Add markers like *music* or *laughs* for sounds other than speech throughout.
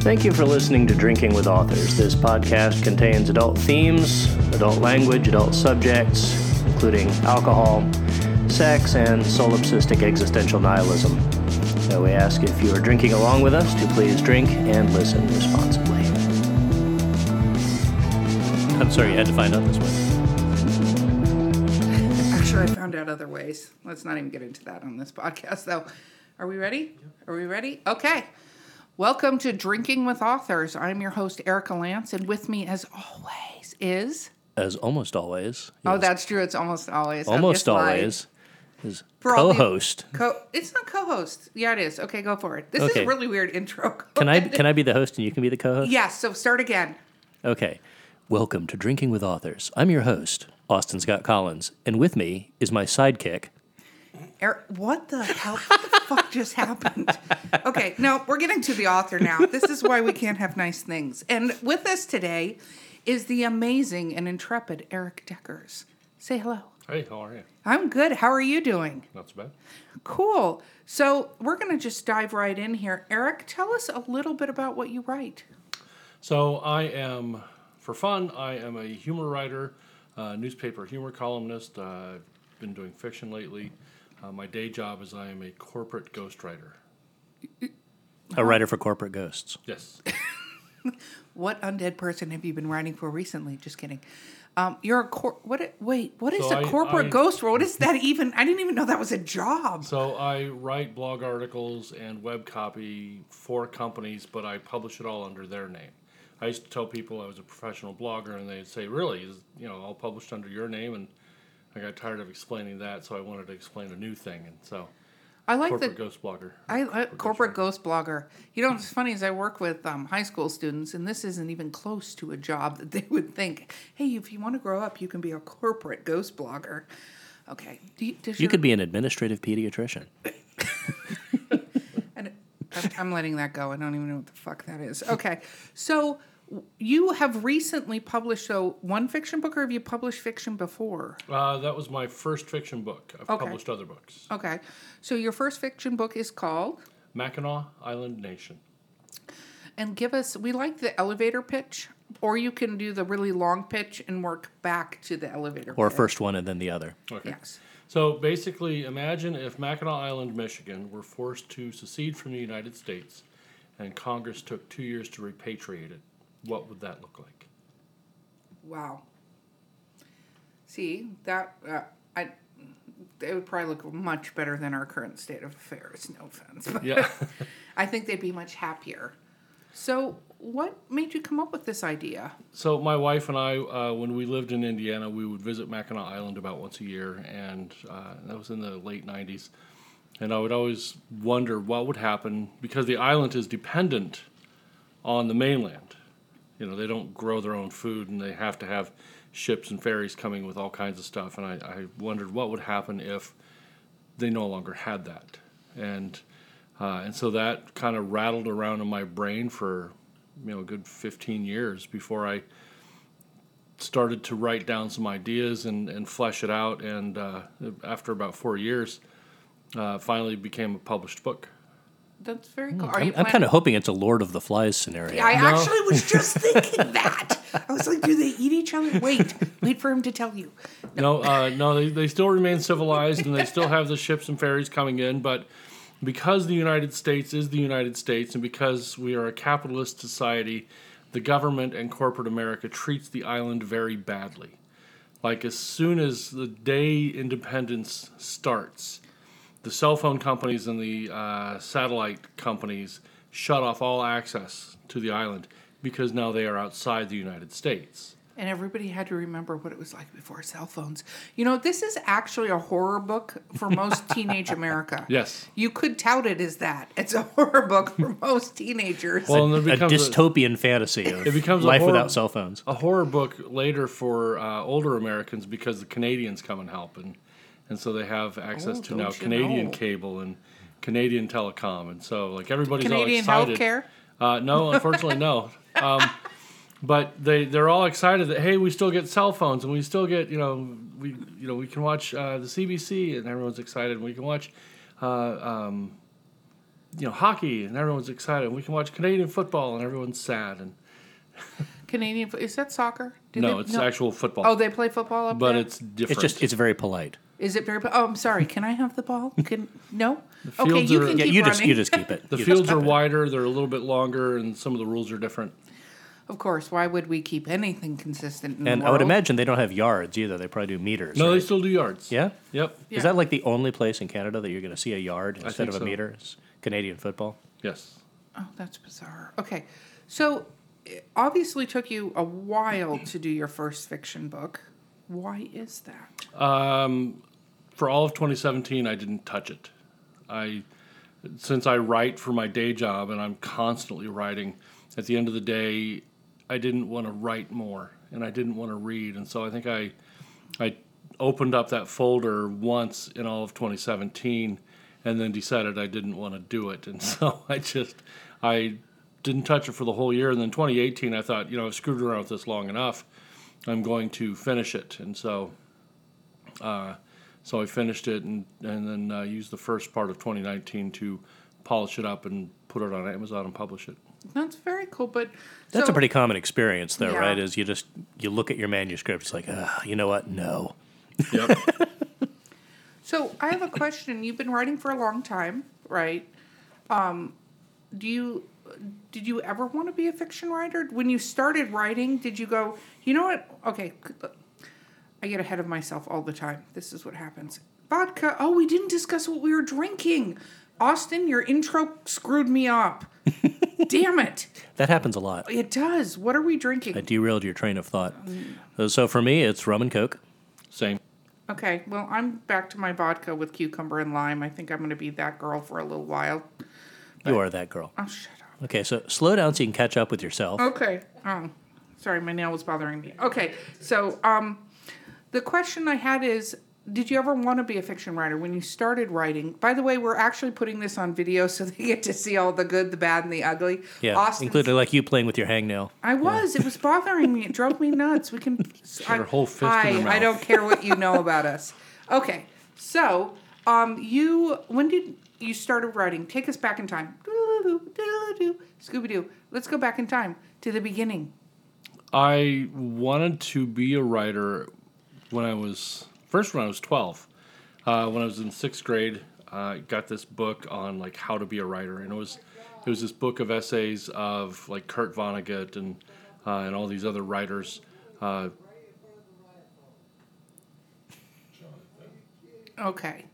Thank you for listening to Drinking with Authors. This podcast contains adult themes, adult language, adult subjects, including alcohol, sex, and solipsistic existential nihilism. So we ask if you are drinking along with us to please drink and listen responsibly. I'm sorry you had to find out this way. Actually, I found out other ways. Let's not even get into that on this podcast, though. Are we ready? Are we ready? Okay. Welcome to Drinking with Authors. I'm your host, Erica Lance, and with me, as always, is. As almost always. Oh, that's true. It's almost always. Almost always is For co-host. Co- it's not co-host. Yeah, it is. Okay, go for it. This Okay. is a really weird intro. *laughs* Can I can I be the host and you can be the co-host? Yes. So start again. Okay. Welcome to Drinking with Authors. I'm your host, Austin Scott Collins, and with me is my sidekick. Er, what the hell what the fuck just happened? Okay, no, we're getting to the author now. This is why we can't have nice things. And with us today is the amazing and intrepid Erik Deckers. Say hello. Hey, how are you? I'm good. How are you doing? Not so bad. Cool. So we're going to just dive right in here. Erik, tell us a little bit about what you write. So I am, for fun, I am a humor writer, uh, newspaper humor columnist. Uh, I've been doing fiction lately. Uh, my day job is I am a corporate ghostwriter. A writer for corporate ghosts. Yes. *laughs* What undead person have you been writing for recently? Just kidding. Um, you're a cor- what? Wait, what is So a I- corporate I- ghost? What is that even? I didn't even know that was a job. So I write blog articles and web copy for companies, but I publish it all under their name. I used to tell people I was a professional blogger, and they'd say, "Really? Is you know all published under your name?" And I got tired of explaining that, so I wanted to explain a new thing, and so I like corporate the ghost blogger. I uh, corporate ghostwriter. ghost blogger. You know what's funny is I work with um, high school students, and this isn't even close to a job that they *laughs* would think. Hey, if you want to grow up, you can be a corporate ghost blogger. Okay. Do you, does You your- could be an administrative pediatrician. *laughs* and I'm, I'm letting that go. I don't even know what the fuck that is. Okay. So w- you have recently published so one fiction book, or have you published fiction before? Uh, that was my first fiction book. I've Okay. published other books. Okay. So your first fiction book is called. Mackinac Island Nation. And give us, we like the elevator pitch, or you can do the really long pitch and work back to the elevator Or pitch. first one and then the other. Okay. Yes. So basically, imagine if Mackinac Island, Michigan, were forced to secede from the United States, and Congress took two years to repatriate it. What would that look like? Wow. See, that, uh, I, they would probably look much better than our current state of affairs, no offense. *laughs* But Yeah. I think they'd be much happier. So, what made you come up with this idea? so my wife and I, uh, when we lived in Indiana, we would visit Mackinac Island about once a year, and uh, that was in the late '90s. And I would always wonder what would happen because the island is dependent on the mainland. You know, they don't grow their own food, and they have to have ships and ferries coming with all kinds of stuff. And I, I wondered what would happen if they no longer had that, and uh, and so that kind of rattled around in my brain for you know a good 15 years before I started to write down some ideas and, and flesh it out. And uh, after about four years, uh, finally became a published book. That's very cool. Are I'm, you I'm kind of hoping it's a Lord of the Flies scenario. I No. actually was just *laughs* thinking that. I was like, do they eat each other? Wait, wait for him to tell you. No, uh, no, they, they still remain civilized and they still have the ships and ferries coming in, but because the United States is the United States and because we are a capitalist society, the government and corporate America treats the island very badly. Like as soon as the day independence starts, the cell phone companies and the uh, satellite companies shut off all access to the island because now they are outside the United States. And everybody had to remember what it was like before cell phones. You know, this is actually a horror book for most *laughs* teenage America. Yes. You could tout it as that. It's a horror book for *laughs* most teenagers. Well, and there a becomes a- dystopian fantasy of It becomes life horror- without cell phones. a horror book later for uh, older Americans because the Canadians come and help, and and so they have access Oh, to now Canadian know. cable and Canadian telecom, and so like everybody's Canadian all excited. healthcare? Uh, no, unfortunately, no. *laughs* Um, but they they're all excited that hey, we still get cell phones and we still get you know we you know we can watch uh, the CBC and everyone's excited and we can watch uh, um, you know hockey and everyone's excited. We can watch Canadian football and everyone's sad. And *laughs* Canadian is that soccer? Do no, they- it's actual football. Oh, they play football up but there. it's different. It's just it's very polite. Is it very? Oh, I'm sorry. Can I have the ball? *laughs* Can no? Okay, you are- can Yeah, keep you running. just you just keep it. *laughs* the You fields are keep it. wider. They're a little bit longer, and some of the rules are different. Of course. Why would we keep anything consistent? In And the I would imagine they don't have yards either. They probably do meters. No, right? they still do yards. Yeah. Yep. Yeah. Is that like the only place in Canada that you're going to see a yard instead of a so. meter? Is Canadian football. Yes. Oh, that's bizarre. Okay, so it obviously took you a while to do your first fiction book. Why is that? Um, for all of 2017, I didn't touch it. I, since I write for my day job and I'm constantly writing, at the end of the day, I didn't want to write more and I didn't want to read, and so I think I, I opened up that folder once in all of 2017, and then decided I didn't want to do it, and *laughs* so I just, I didn't touch it for the whole year, and then 2018, I thought, you know, I've screwed around with this long enough. I'm going to finish it, and so uh, so I finished it and, and then uh, used the first part of 2019 to polish it up and put it on Amazon and publish it. That's very cool, but That's so, a pretty common experience, though, Yeah. right? Is you just you look at your manuscript, it's like, ah, you know what? No. Yep. *laughs* So I have a question. You've been writing for a long time, right? Um, do you did you ever want to be a fiction writer? When you started writing, did you go, you know what? Okay, I get ahead of myself all the time. This is what happens. Vodka. Oh, we didn't discuss what we were drinking. Austin, your intro screwed me up. *laughs* Damn it. That happens a lot. It does. What are we drinking? I derailed your train of thought. Uh, So for me, it's rum and coke. Same. Okay, well, I'm back to my vodka with cucumber and lime. I think I'm going to be that girl for a little while. You are that girl. Oh, shut up. Okay, so slow down so you can catch up with yourself. Okay. Oh, sorry, my nail was bothering me. Okay, so um, the question I had is, did you ever want to be a fiction writer when you started writing? By the way, we're actually putting this on video *laughs* so they get to see all the good, the bad, and the ugly. Yeah, Austin's- including like you playing with your hangnail. I was. It was bothering me. It drove me nuts. We can. *laughs* I, whole fist in I, her I don't care what you know *laughs* about us. Okay, so um, you when did you started writing? Take us back in time. Scooby Doo. Let's go back in time to the beginning. I wanted to be a writer when I was first when I was 12. Uh, when I was in sixth grade, I got this book on like how to be a writer, and it was it was this book of essays of like Kurt Vonnegut and uh, and all these other writers. Uh, Okay.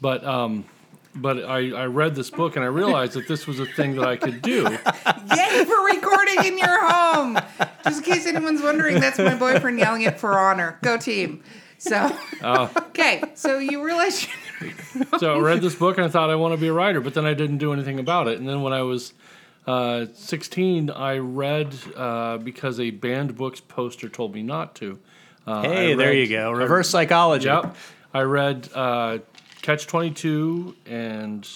But um, but I, I read this book and I realized that this was a thing that I could do. *laughs* Yay for recording in your home. Just in case anyone's wondering, that's my boyfriend yelling it for honor. Go team. So, okay. So you realize. *laughs* So I read this book and I thought I want to be a writer, but then I didn't do anything about it. And then when I was uh, 16, I read uh, because a banned books poster told me not to. Uh, hey, I there you go. Reverse psychology. Yep. I read uh, Catch 22 and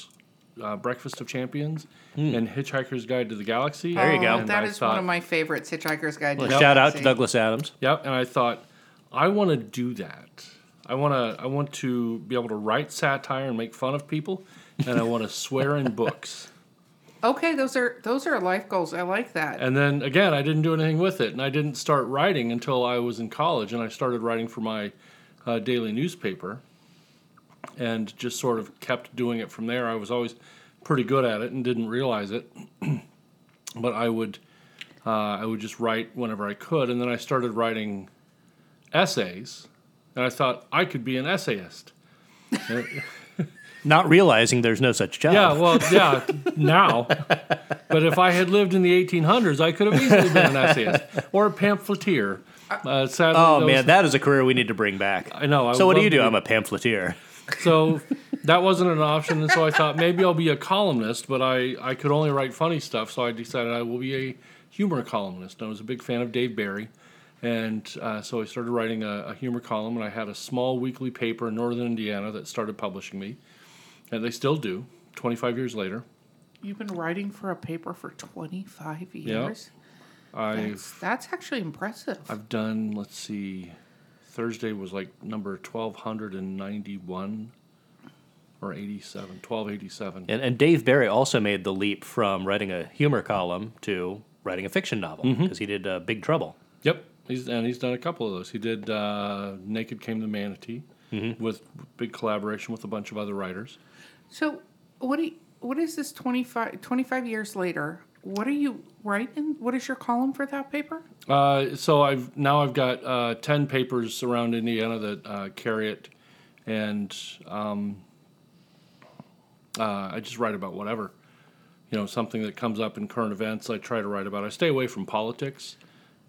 uh, Breakfast of Champions and Hitchhiker's Guide to the Galaxy. There you go. And That I is thought- one of my favorites. Hitchhiker's Guide. to Well, the Shout out to Douglas Adams. Yep, and I thought I want to do that. I want to I want to be able to write satire and make fun of people, and I want to swear in books. Okay, those are those are life goals. I like that. And then again, I didn't do anything with it, and I didn't start writing until I was in college, and I started writing for my uh, daily newspaper, and just sort of kept doing it from there. I was always pretty good at it and didn't realize it, *clears throat* but I would uh, I would just write whenever I could, and then I started writing essays, and I thought I could be an essayist. Not realizing there's no such job. Yeah, well, yeah, now. But if I had lived in the 1800s, I could have easily been an essayist or a pamphleteer. Uh, sadly, Oh man, that is a career we need to bring back. I know. I so what do you do? love I'm a pamphleteer. So that wasn't an option, and so I thought maybe I'll be a columnist, but I, I could only write funny stuff, so I decided I will be a humor columnist. I was a big fan of Dave Barry, and uh, so I started writing a, a humor column, and I had a small weekly paper in northern Indiana that started publishing me, and they still do, 25 years later. You've been writing for a paper for 25 years. I've That's, that's actually impressive. I've done, let's see, Thursday was like number 1291 or 87, 1287. And, and Dave Barry also made the leap from writing a humor column to writing a fiction novel Mm-hmm. because he did uh, Big Trouble. Yep, he's and he's done a couple of those. He did uh, Naked Came the Manatee with big collaboration with a bunch of other writers. So, what do you, what is this 25, 25 years later? What are you writing? What is your column for that paper? Uh, so I've now I've got uh, ten papers around Indiana that uh, carry it, and um, uh, I just write about whatever, you know, something that comes up in current events. I try to write about. I stay away from politics,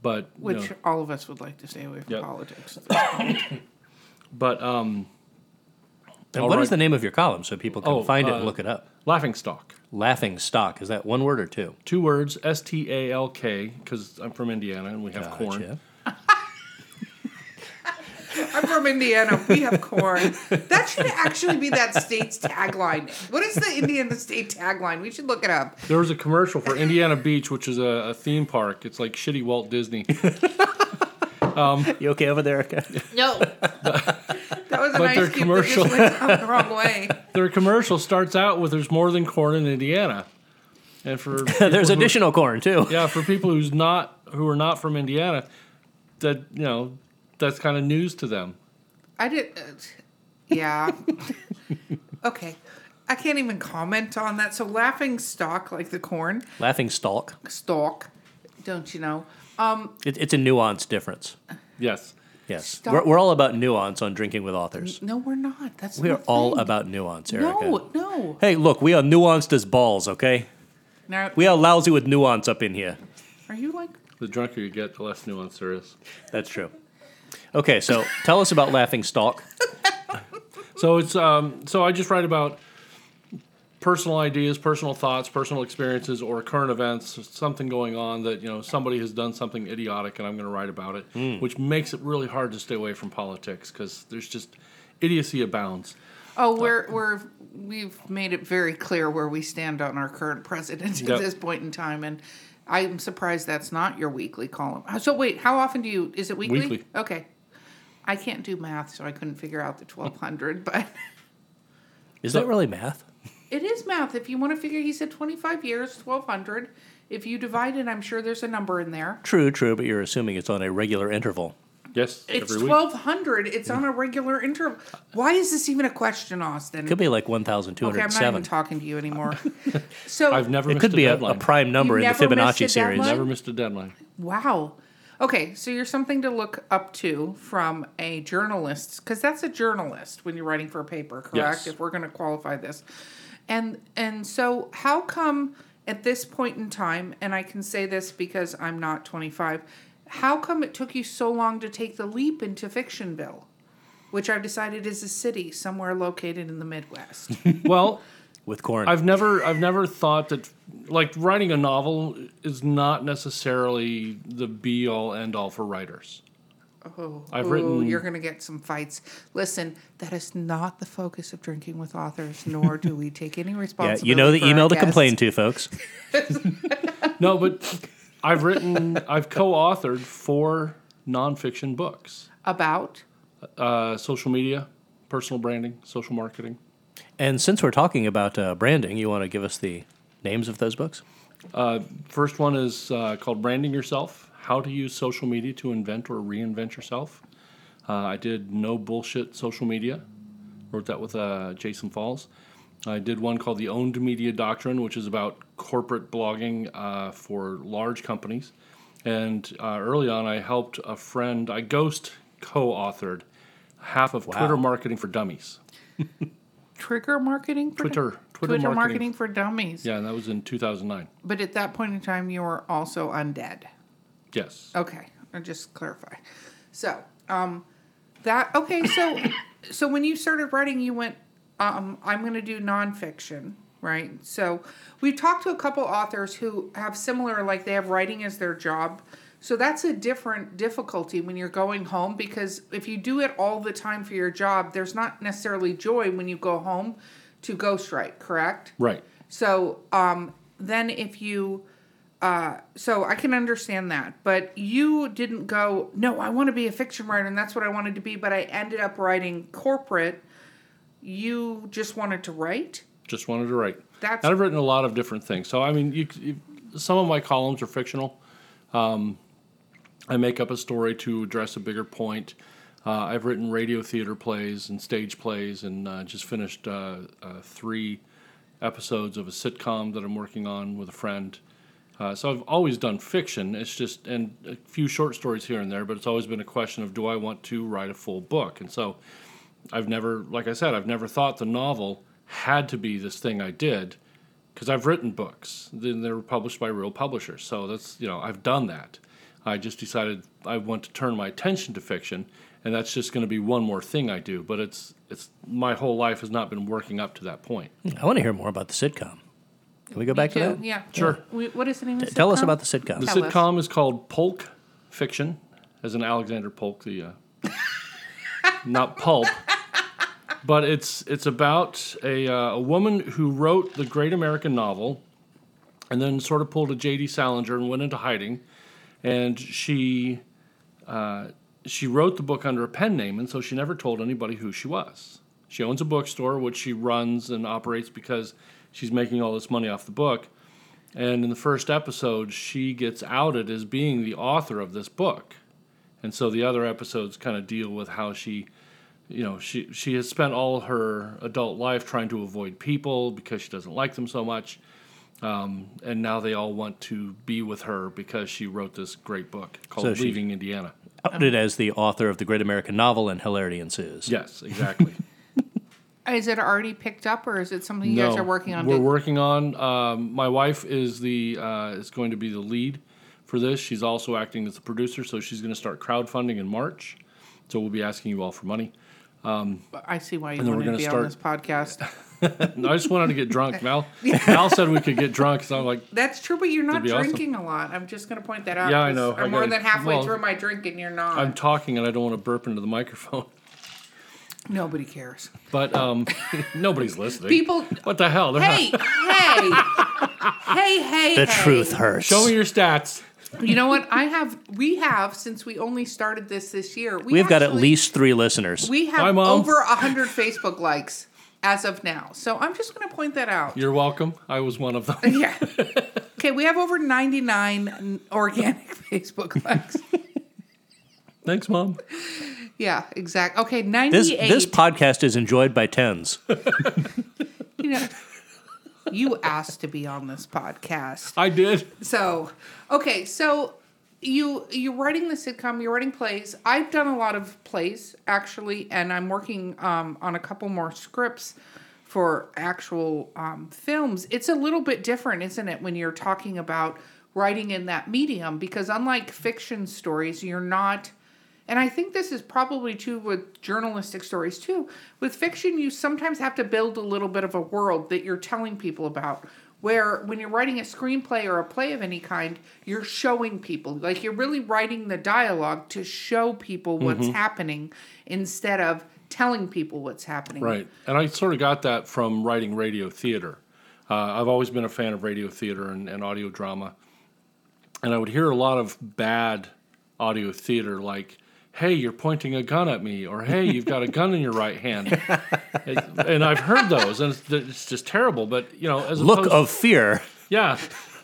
but you Which know, all of us would like to stay away from Yep. politics. *coughs* but um, And All what is right. the name of your column so people can Oh, find it and uh, look it up? Laughing Stock. Laughing Stock. Is that one word or two? Two words, S T A L K, because I'm from Indiana and we have corn. *laughs* I'm from Indiana. We have corn. That should actually be that state's tagline. What is the Indiana state tagline? We should look it up. There was a commercial for Indiana Beach, which is a, a theme park. It's like shitty Walt Disney. *laughs* Um, you okay over there? Erica? No. *laughs* That was a But nice their cube commercial- that *laughs* just went down the wrong way. *laughs* Their commercial starts out with "There's more than corn in Indiana," and for *laughs* There's people who- additional corn too. yeah for people who's not who are not from Indiana, that you know that's kind of news to them. I did. Uh, yeah. okay. I can't even comment on that. So laughing stock like the corn Laughing Stalk. stalk, don't you know? Um, It, it's a nuance difference. Yes, Yes. Stop. We're, we're all about nuance on Drinking with Authors. no, we're not. That's We are the all about nuance, Erica. No, no. Hey, look, we are nuanced as balls, okay? Now, We are lousy with nuance up in here. are you like? the drunker you get, the less nuance there is. That's true. Okay, so tell us about Laughing stock. *laughs* So it's um, so I just write about personal ideas, personal thoughts, personal experiences, or current events, something going on that you know somebody has done something idiotic, and I'm going to write about it, hmm. which makes it really hard to stay away from politics because there's just idiocy abounds. Oh, we're we're we've made it very clear where we stand on our current president Yep. at this point in time, and I'm surprised that's not your weekly column. So wait, how often do you? Is it weekly? Weekly. Okay. I can't do math, so I couldn't figure out the twelve hundred, but Is that really math? It is math. If you want to figure, he said twenty five years, twelve hundred. If you divide it, I'm sure there's a number in there. True, true, but you're assuming it's on a regular interval. Yes, It's every week. twelve hundred. It's on a regular interval. Why is this even a question, Austin? It could be like okay, I'm not even 1,207. talking to you anymore. *laughs* so I've never it missed could a be a, a prime number You in the Fibonacci series. Never missed a deadline. Wow. Okay, so you're something to look up to from a journalist, because that's a journalist when you're writing for a paper, correct? Yes. If we're going to qualify this, and and so how come at this point in time, and I can say this because I'm not 25, how come it took you so long to take the leap into Fictionville, which I've decided is a city somewhere located in the Midwest? *laughs* Well, With corn. I've never I've never thought that like writing a novel is not necessarily the be all end all for writers. Oh, I've ooh, written- You're going to get some fights. Listen, that is not the focus of drinking with authors, nor do we take any *laughs* responsibility. yeah, responsibility. you know the for email to guests. complain to, folks. *laughs* No, but I've written I've co-authored four nonfiction books. about. Uh, social media, personal branding, social marketing. And since we're talking about uh, branding, you want to give us the names of those books? First one is uh, called Branding Yourself How to Use Social Media to Invent or Reinvent Yourself. Uh, I did No Bullshit Social Media, wrote that with uh, Jason Falls. I did one called The Owned Media Doctrine, which is about corporate blogging uh, for large companies. And uh, early on, I helped a friend, I ghost co authored half of Twitter Marketing for Dummies. *laughs* Trigger marketing? For Twitter, Twitter, Twitter, marketing. marketing. for dummies. Yeah, that was in 2009. But at that point in time, you were also undead. Yes. Okay, I'll just clarify. So, um, that okay. So, *coughs* so when you started writing, you went, um, I'm going to do nonfiction, right? So, we've talked to a couple authors who have similar, like they have writing as their job. So that's a different difficulty when you're going home because if you do it all the time for your job, there's not necessarily joy when you go home to ghostwrite, correct? Right. So um, then if you, uh, so I can understand that, but you didn't go, no, I want to be a fiction writer and that's what I wanted to be, but I ended up writing corporate. you just wanted to write. Just wanted to write. That's- I've written a lot of different things. So I mean, you, you, some of my columns are fictional. Um, I make up a story to address a bigger point. Uh, I've written radio theater plays and stage plays, and uh, just finished uh, uh, three episodes of a sitcom that I'm working on with a friend. Uh, so I've always done fiction. It's just and a few short stories here and there, but it's always been a question of do I want to write a full book? And so I've never, like I said, I've never thought the novel had to be this thing I did because I've written books. Then they were published by real publishers. So that's you know I've done that. I just decided I want to turn my attention to fiction, and that's just going to be one more thing I do. But it's it's my whole life has not been working up to that point. I want to hear more about the sitcom. Can we go back to that? Yeah. Sure. We- What is the name of the Tell us sitcom? about the sitcom. The Tell us. sitcom is called Polk Fiction, as in Alexander Polk, the uh, *laughs* not pulp. But it's it's about a uh, a woman who wrote the great American novel, and then sort of pulled a J.D. Salinger and went into hiding, and she uh, she wrote the book under a pen name, and so she never told anybody who she was. She owns a bookstore which she runs and operates because she's making all this money off the book. And in the first episode, she gets outed as being the author of this book. And so the other episodes kind of deal with how she, you know, she, she has spent all her adult life trying to avoid people because she doesn't like them so much. Um, and now they all want to be with her because she wrote this great book called So Leaving Indiana. Outed as the author of the great American novel, and hilarity ensues. Yes, exactly. *laughs* Is it already picked up, or is it something you guys are working on? We're working on. Um, my wife is the uh, is going to be the lead for this. She's also acting as the producer, so she's going to start crowdfunding in March. So we'll be asking you all for money. I see why you wanted to be start- on this podcast. No, *laughs* I just wanted to get drunk. *laughs* Val Val said we could get drunk, so I'm like, That's true, but you're not be awesome. drinking a lot. I'm just going to point that out. Yeah, I know. I I'm more gotta- than halfway well, through my drink, and you're not. I'm talking and I don't want to burp into the microphone. Nobody cares. But um, *laughs* nobody's listening. People. what the hell? They're Hey, *laughs* hey, hey, hey. The hey. truth hurts. Show me your stats. You know what? I have. We have since we only started this this year. We We've got at least three listeners. We have Mom. over a hundred *laughs* Facebook likes as of now. So I'm just going to point that out. You're welcome. I was one of them. Yeah. Okay, we have over 99 organic Facebook likes. Thanks, mom. Yeah, exactly. Okay, this this podcast is enjoyed by tens. *laughs* you know, you asked to be on this podcast. I did. So, okay, so you you're writing the sitcom, you're writing plays. I've done a lot of plays actually, and I'm working um, on a couple more scripts for actual um, films. It's a little bit different, isn't it, when you're talking about writing in that medium? Because unlike fiction stories, you're not. And I think this is probably true with journalistic stories too. With fiction, you sometimes have to build a little bit of a world that you're telling people about. Where when you're writing a screenplay or a play of any kind, you're showing people. Like you're really writing the dialogue to show people what's happening instead of telling people what's happening. Right. And I sort of got that from writing radio theater. Uh, I've always been a fan of radio theater and, and audio drama. And I would hear a lot of bad audio theater, like, hey, you're pointing a gun at me, or hey, you've got a gun in your right hand. *laughs* And I've heard those, and it's, it's just terrible. But, you know, as Look opposed, of fear. Yeah,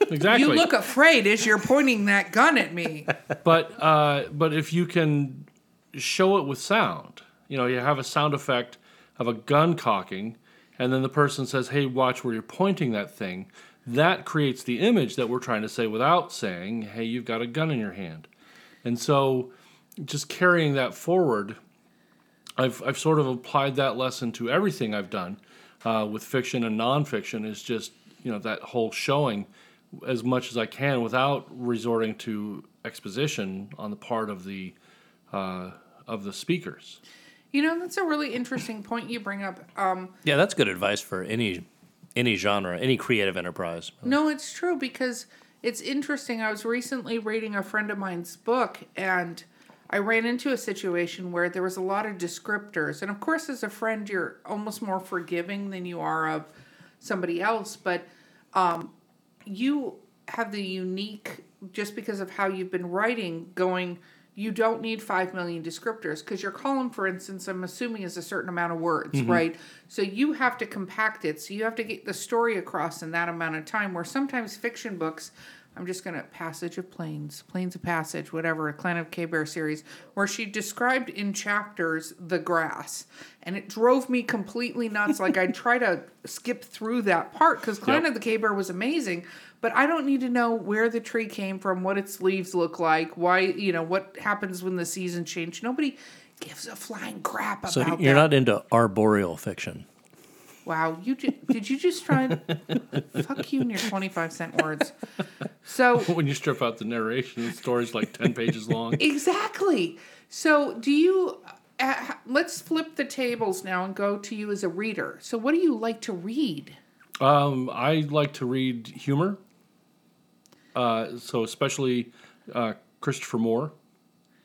exactly. You look afraid as you're pointing that gun at me. but uh, but if you can show it with sound, you know, you have a sound effect of a gun cocking, and then the person says, "Hey, watch where you're pointing that thing." That creates the image that we're trying to say without saying, "Hey, you've got a gun in your hand," and so just carrying that forward. I've, I've sort of applied that lesson to everything I've done uh, with fiction and nonfiction is just you know that whole showing as much as I can without resorting to exposition on the part of the uh, of the speakers. You know, that's a really interesting point you bring up. Um, Yeah, that's good advice for any any genre, any creative enterprise. No, it's true because it's interesting. I was recently reading a friend of mine's book and I ran into a situation where there was a lot of descriptors. And of course, as a friend, you're almost more forgiving than you are of somebody else. But um, you have the unique, just because of how you've been writing, going you don't need 5 million descriptors because your column, for instance, I'm assuming is a certain amount of words, right? So you have to compact it. So you have to get the story across in that amount of time. Where sometimes fiction books, I'm just going to Passage of Plains, Plains of Passage, whatever, a Clan of Cave Bear series, where she described in chapters the grass. And it drove me completely nuts. like I'd try to skip through that part because Clan Yep. of the Cave Bear was amazing. But I don't need to know where the tree came from, what its leaves look like, why, you know, what happens when the season change. Nobody gives a flying crap about So you're not into arboreal fiction. Wow, you ju- did you just try? and *laughs* fuck you and your twenty-five cent words. So *laughs* when you strip out the narration, the story's like 10 pages long. exactly. So do you? Uh, let's flip the tables now and go to you as a reader. So what do you like to read? Um, I like to read humor. Uh, so especially uh, Christopher Moore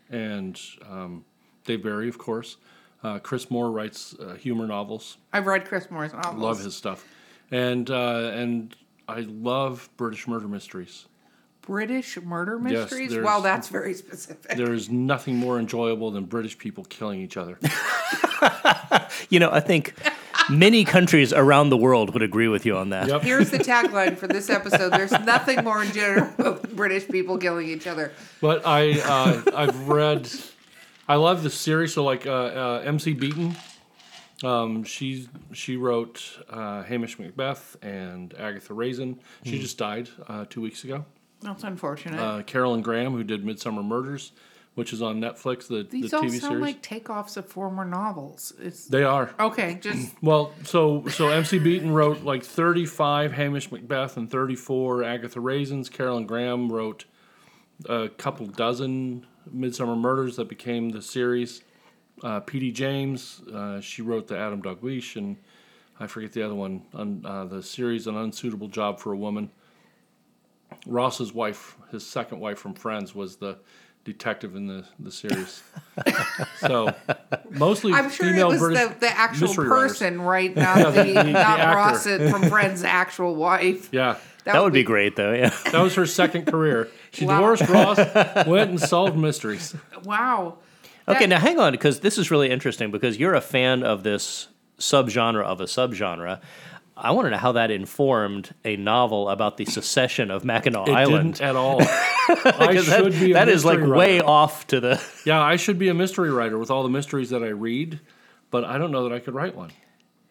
and um, Dave Barry, of course. Uh, Chris Moore writes uh, humor novels. I've read Chris Moore's novels. Love his stuff, and uh, and I love British murder mysteries. British murder mysteries. there's- well, that's very specific. There is nothing more enjoyable than British people killing each other. *laughs* You know, I think many countries around the world would agree with you on that. Yep. Here's the tagline for this episode. There's nothing more enjoyable than British people killing each other. But I uh, I've read, I love the series. So like uh, uh, MC Beaton, um, she she wrote uh, Hamish Macbeth and Agatha Raisin. She just died uh, two weeks ago. That's unfortunate. Uh, Carolyn Graham, who did Midsomer Murders, which is on Netflix, the, These the all TV sound series. like takeoffs of former novels. It's they are. okay. Just *clears throat* Well, so so MC Beaton wrote like 35 Hamish Macbeth and 34 Agatha Raisins. Carolyn Graham wrote a couple dozen Midsomer Murders that became the series. Uh, P.D. James, uh, she wrote the Adam Dalgliesh, and I forget the other one on uh, the series An Unsuitable Job for a Woman. Ross's wife, his second wife from Friends, was the detective in the, the series. *laughs* so mostly I'm sure it female was British the, the actual mystery writers. person, right? *laughs* Not the, the not actor. Ross from Friends' actual wife. Yeah. That would be great, though. Yeah. That was her second career. She Wow. divorced Ross, *laughs* went and solved mysteries. Wow. Okay, That- now hang on, because this is really interesting because you're a fan of this subgenre of a subgenre. I want to know how that informed a novel about the secession of Mackinac It Island. didn't at all. *laughs* I Because that- should be a that is like mystery way off to the. *laughs* Yeah, I should be a mystery writer with all the mysteries that I read, but I don't know that I could write one.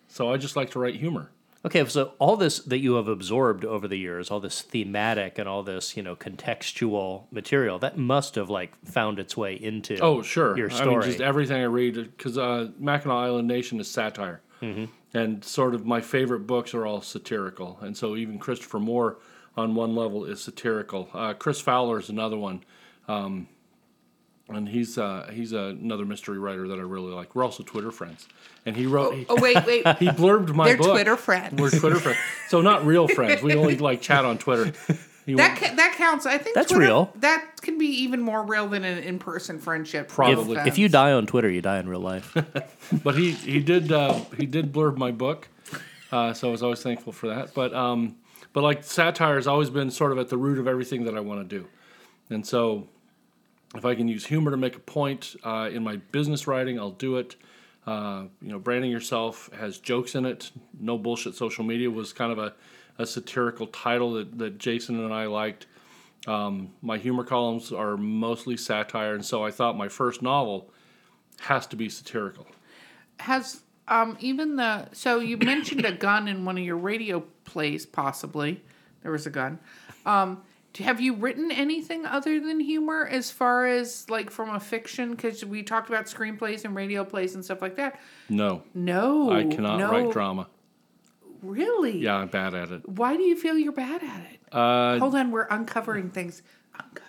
So I just like to write humor. Okay, so all this that you have absorbed over the years, all this thematic and all this, you know, contextual material, that must have like found its way into Oh, sure. your story. I mean, just everything I read, because uh, Mackinac Island Nation is satire. Mm-hmm. And sort of my favorite books are all satirical. And so even Christopher Moore, on one level, is satirical. Uh, Chris Fowler is another one. Um, and he's uh, he's another mystery writer that I really like. We're also Twitter friends. And he wrote, he, Oh wait, wait. *laughs* he blurbed my book. They're book. Twitter friends. We're Twitter friends. So not real friends. We only like chat on Twitter. He That ca- that counts. I think That's Twitter- real. That can be even more real than an in-person friendship. Probably. No if you die on Twitter, you die in real life. *laughs* but he he did uh, he did blurb my book, uh, so I was always thankful for that. But um, but like satire has always been sort of at the root of everything that I want to do, and so if I can use humor to make a point uh, in my business writing, I'll do it. Uh, you know, branding yourself has jokes in it. No bullshit. Social media was kind of a, a satirical title that, that Jason and I liked. Um, my humor columns are mostly satire, and so I thought my first novel has to be satirical. has um even the so you mentioned a gun in one of your radio plays possibly there was a gun um have you written anything other than humor as far as like from a fiction because we talked about screenplays and radio plays and stuff like that No, no I cannot no, write drama. really Yeah, I'm bad at it. why do you feel you're bad at it Uh, hold on we're uncovering things uncovering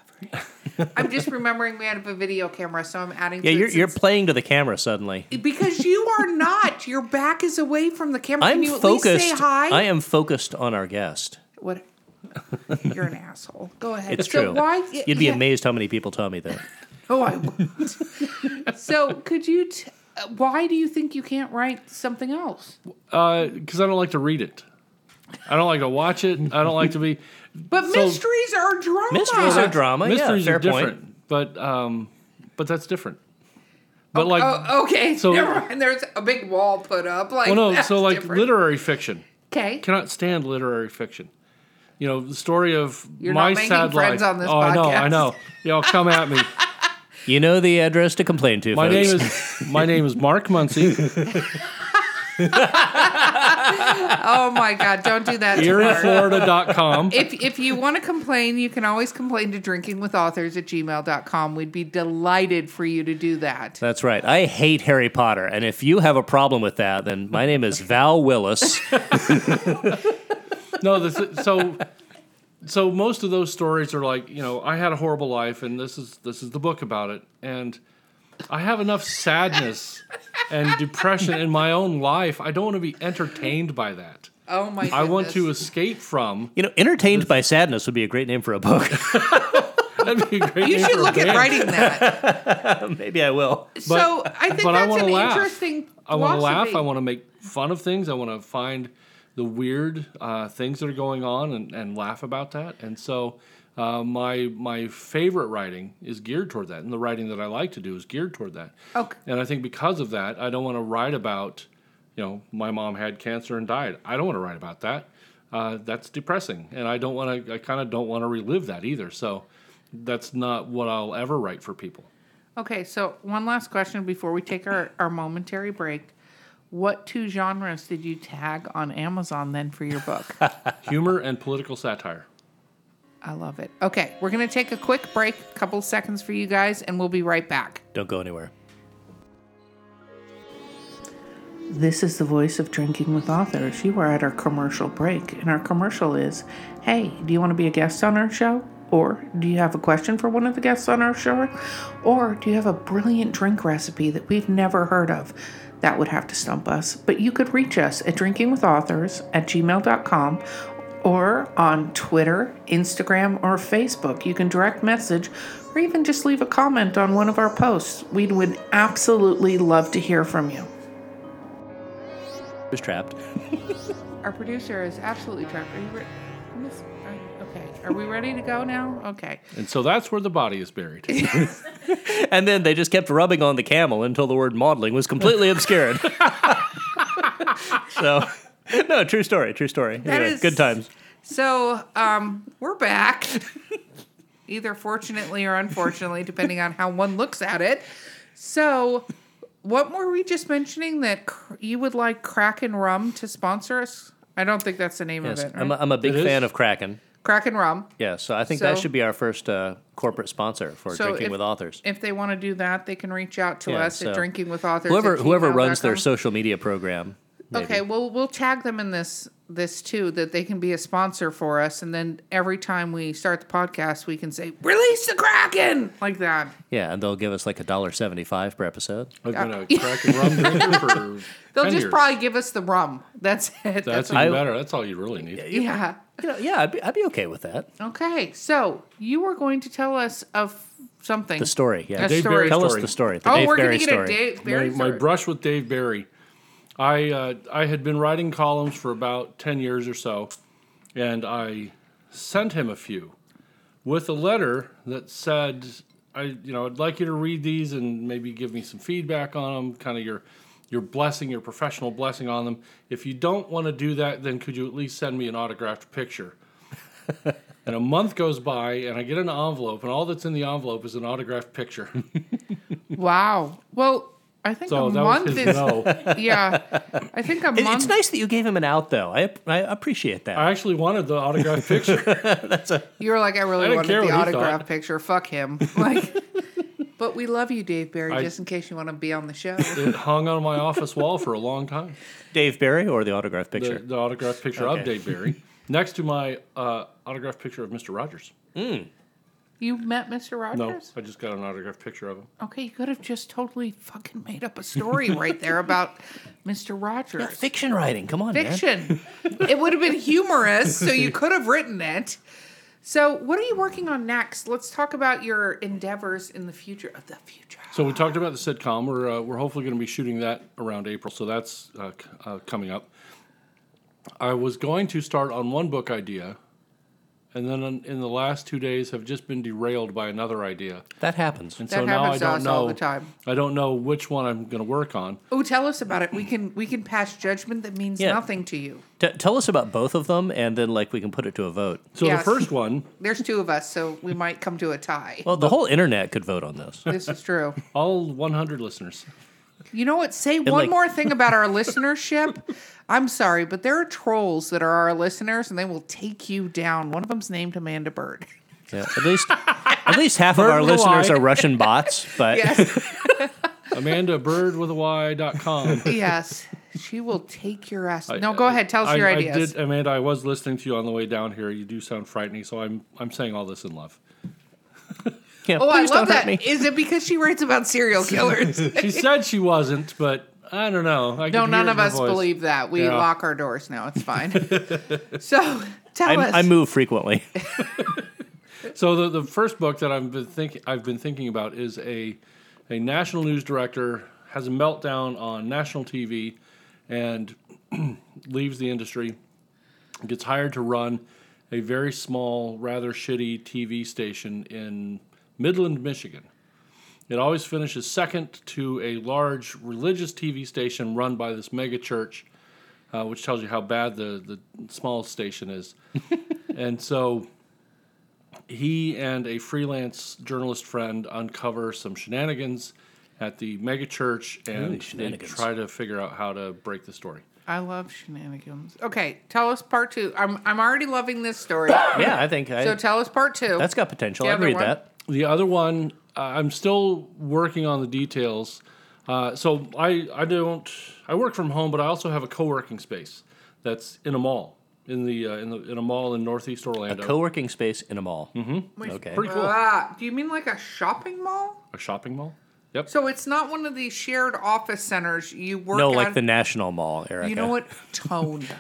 *laughs* i'm just remembering we had a video camera so i'm adding yeah, to you're, you're playing to the camera suddenly. because you are not your back is away from the camera I'm Can you at focused. least say hi I am focused on our guest. What? *laughs* You're an asshole. Go ahead. It's so true. Why? You'd be yeah. amazed how many people tell me that. *laughs* Oh, I would. *laughs* so, could you? T- uh, why do you think you can't write something else? because I don't like to read it. I don't like to watch it. I don't like to be. But So- mysteries are drama. Mysteries are drama. Mysteries yeah, fair are different, point. but um, but that's different. But like, oh, okay. so- Never mind. There's a big wall put up. Like, well, no, so like different. literary fiction. Okay. Cannot stand literary fiction. You know, the story of You're my not making sad friends life. on this oh, I know, I know. Y'all come at me. *laughs* You know the address to complain to. My folks. name is my name is Mark Muncy. *laughs* Oh my God! Don't do that. to Mark. EerieFlorida.com. if if you want to complain, you can always complain to drinkingwithauthors at gmail.com. We'd be delighted for you to do that. That's right. I hate Harry Potter, and if you have a problem with that, then my name is Val Willis. *laughs* No, this, so so most of those stories are like you know I had a horrible life and this is this is the book about it and I have enough sadness and depression in my own life. I don't want to be entertained by that. Oh my! Goodness. I want to escape from. You know, entertained by sadness would be a great name for a book. *laughs* That'd be a great You name should for a look at band. writing that. *laughs* Maybe I will. so I think but I that's wanna an laugh. interesting. I want to laugh. I want to make fun of things. I want to find the weird uh, things that are going on and, and laugh about that. And so, uh, my my favorite writing is geared toward that, and the writing that I like to do is geared toward that. Okay. And I think because of that, I don't want to write about, you know, my mom had cancer and died. I don't want to write about that. Uh, that's depressing, and I don't want to. I kind of don't want to relive that either. So, that's not what I'll ever write for people. Okay, so one last question before we take our, our momentary break. What two genres did you tag on Amazon then for your book? *laughs* Humor and political satire. I love it. Okay, we're going to take a quick break, a couple seconds for you guys, and we'll be right back. Don't go anywhere. This is the voice of Drinking with Authors. You are at our commercial break, and our commercial is Hey, do you want to be a guest on our show? Or do you have a question for one of the guests on our show? Or do you have a brilliant drink recipe that we've never heard of? That would have to stump us. But you could reach us at drinkingwithauthors at gmail.com or on Twitter, Instagram, or Facebook. You can direct message or even just leave a comment on one of our posts. We would absolutely love to hear from you. Was trapped. *laughs* Our producer is absolutely trapped. Are you re- Miss- are- Okay. Are we ready to go now? Okay. And so that's where the body is buried. *laughs* And then they just kept rubbing on the camel until the word modeling was completely obscured. so, no, true story, true story. That Anyway, is- good times. So, um, we're back. *laughs* Either fortunately or unfortunately, depending on how one looks at it. So, what were we just mentioning that cr- you would like Kraken Rum to sponsor us? I don't think that's the name Yes, of it. Right? I'm, a, I'm a big It is? fan of Kraken. Kraken Rum. Yeah, so I think that So- should be our first uh, corporate sponsor for So drinking if- with authors. If they want to do that, they can reach out to Yeah, us so at Drinking with Authors. Whoever whoever runs their social media program. maybe. Okay, well we'll tag them in this this too that they can be a sponsor for us, and then every time we start the podcast, we can say "Release the Kraken" like that. Yeah, and they'll give us like a dollar seventy five per episode. I've been a crack rum *laughs* drinker for They'll just years. probably give us the rum. That's it. That's That's, even I- better. That's all you really need. yeah. You know, yeah, I'd be, I'd be okay with that. Okay, so you were going to tell us of something. The story, yeah. A Dave story. Barry Tell us the story. The Oh, Dave we're gonna get story. a Dave My, Barry my story. brush with Dave Barry. I uh, I had been writing columns for about ten years or so, and I sent him a few with a letter that said, "I you know I'd like you to read these and maybe give me some feedback on them, kind of your your blessing, your professional blessing on them. If you don't want to do that, then could you at least send me an autographed picture?" *laughs* and a month goes by, and I get an envelope, and all that's in the envelope is an autographed picture. wow. Well, I think so a that was month his is no. *laughs* yeah. I think a It- month. It's nice that you gave him an out, though. I I appreciate that. I actually wanted the autograph picture. *laughs* That's a. You were like, I really I wanted care the autograph picture. Fuck him. *laughs* Like, but we love you, Dave Barry. I- just in case you want to be on the show. it hung on my office wall for a long time. Dave Barry or the autograph picture? the autograph picture Okay. of Dave Barry next to my uh, autographed picture of Mr. Rogers. You met Mr. Rogers? No, Rogers? I just got an autographed picture of him. Okay, you could have just totally fucking made up a story right there about *laughs* Mr. Rogers. Fiction writing. Come on, man. Fiction. it would have been humorous, so you could have written it. So, what are you working on next? Let's talk about your endeavors in the future of the future. So we talked about the sitcom. We're uh, we're hopefully going to be shooting that around April. So that's uh, c- uh, coming up. I was going to start on one book idea, and then in, in the last two days have just been derailed by another idea. That happens. And That so now I happens to don't us know. all the time. I don't know which one I'm going to work on. Oh, tell us about it. We can we can pass judgment that means Yeah. nothing to you. T- tell us about both of them, and then like we can put it to a vote. So Yes. the first one, *laughs* There's two of us, so we might come to a tie. Well, the whole internet could vote on this. This is true. all 100 listeners. You know what? Say one like- more thing about our *laughs* listenership. I'm sorry, but there are trolls that are our listeners, and they will take you down. One of them's named Amanda Byrd. Yeah, at least at least half of our with a listeners Y. are Russian bots, but Yes, *laughs* Amanda Byrd with a Y dot com. yes. She will take your ass. No, go uh, ahead. Tell us I, your I ideas. did, Amanda. I was listening to you on the way down here. You do sound frightening, so I'm I'm saying all this in love. Yeah, oh, I love don't hurt that. Is me. it because she writes about serial *laughs* killers? She said she *laughs* wasn't, but I don't know. I no, none of us voice. believe that. We Yeah. lock our doors now. It's fine. *laughs* so tell us. I, I move frequently. So the, the first book that I've been thinking I've been thinking about is a a national news director has a meltdown on national TV and *clears throat* leaves the industry, gets hired to run a very small, rather shitty TV station in Midland, Michigan. It always finishes second to a large religious TV station run by this mega church, uh, which tells you how bad the, the small station is. *laughs* and so he and a freelance journalist friend uncover some shenanigans at the mega church and they try to figure out how to break the story. I love shenanigans. Okay, tell us part two. I'm I'm already loving this story. Yeah, I think I, so tell us part two. that's got potential. I'd read one? that. The other one, uh, I'm still working on the details. Uh, so I, I don't I work from home, but I also have a co-working space that's in a mall in the uh, in the in a mall in Northeast Orlando. A Co-working space in a mall. Mm-hmm. Okay. Pretty cool. Ah, do you mean like a shopping mall? a shopping mall. Yep. So it's not one of these shared office centers you work. No, out- like the National Mall, Erica. You know what? Tone. *laughs*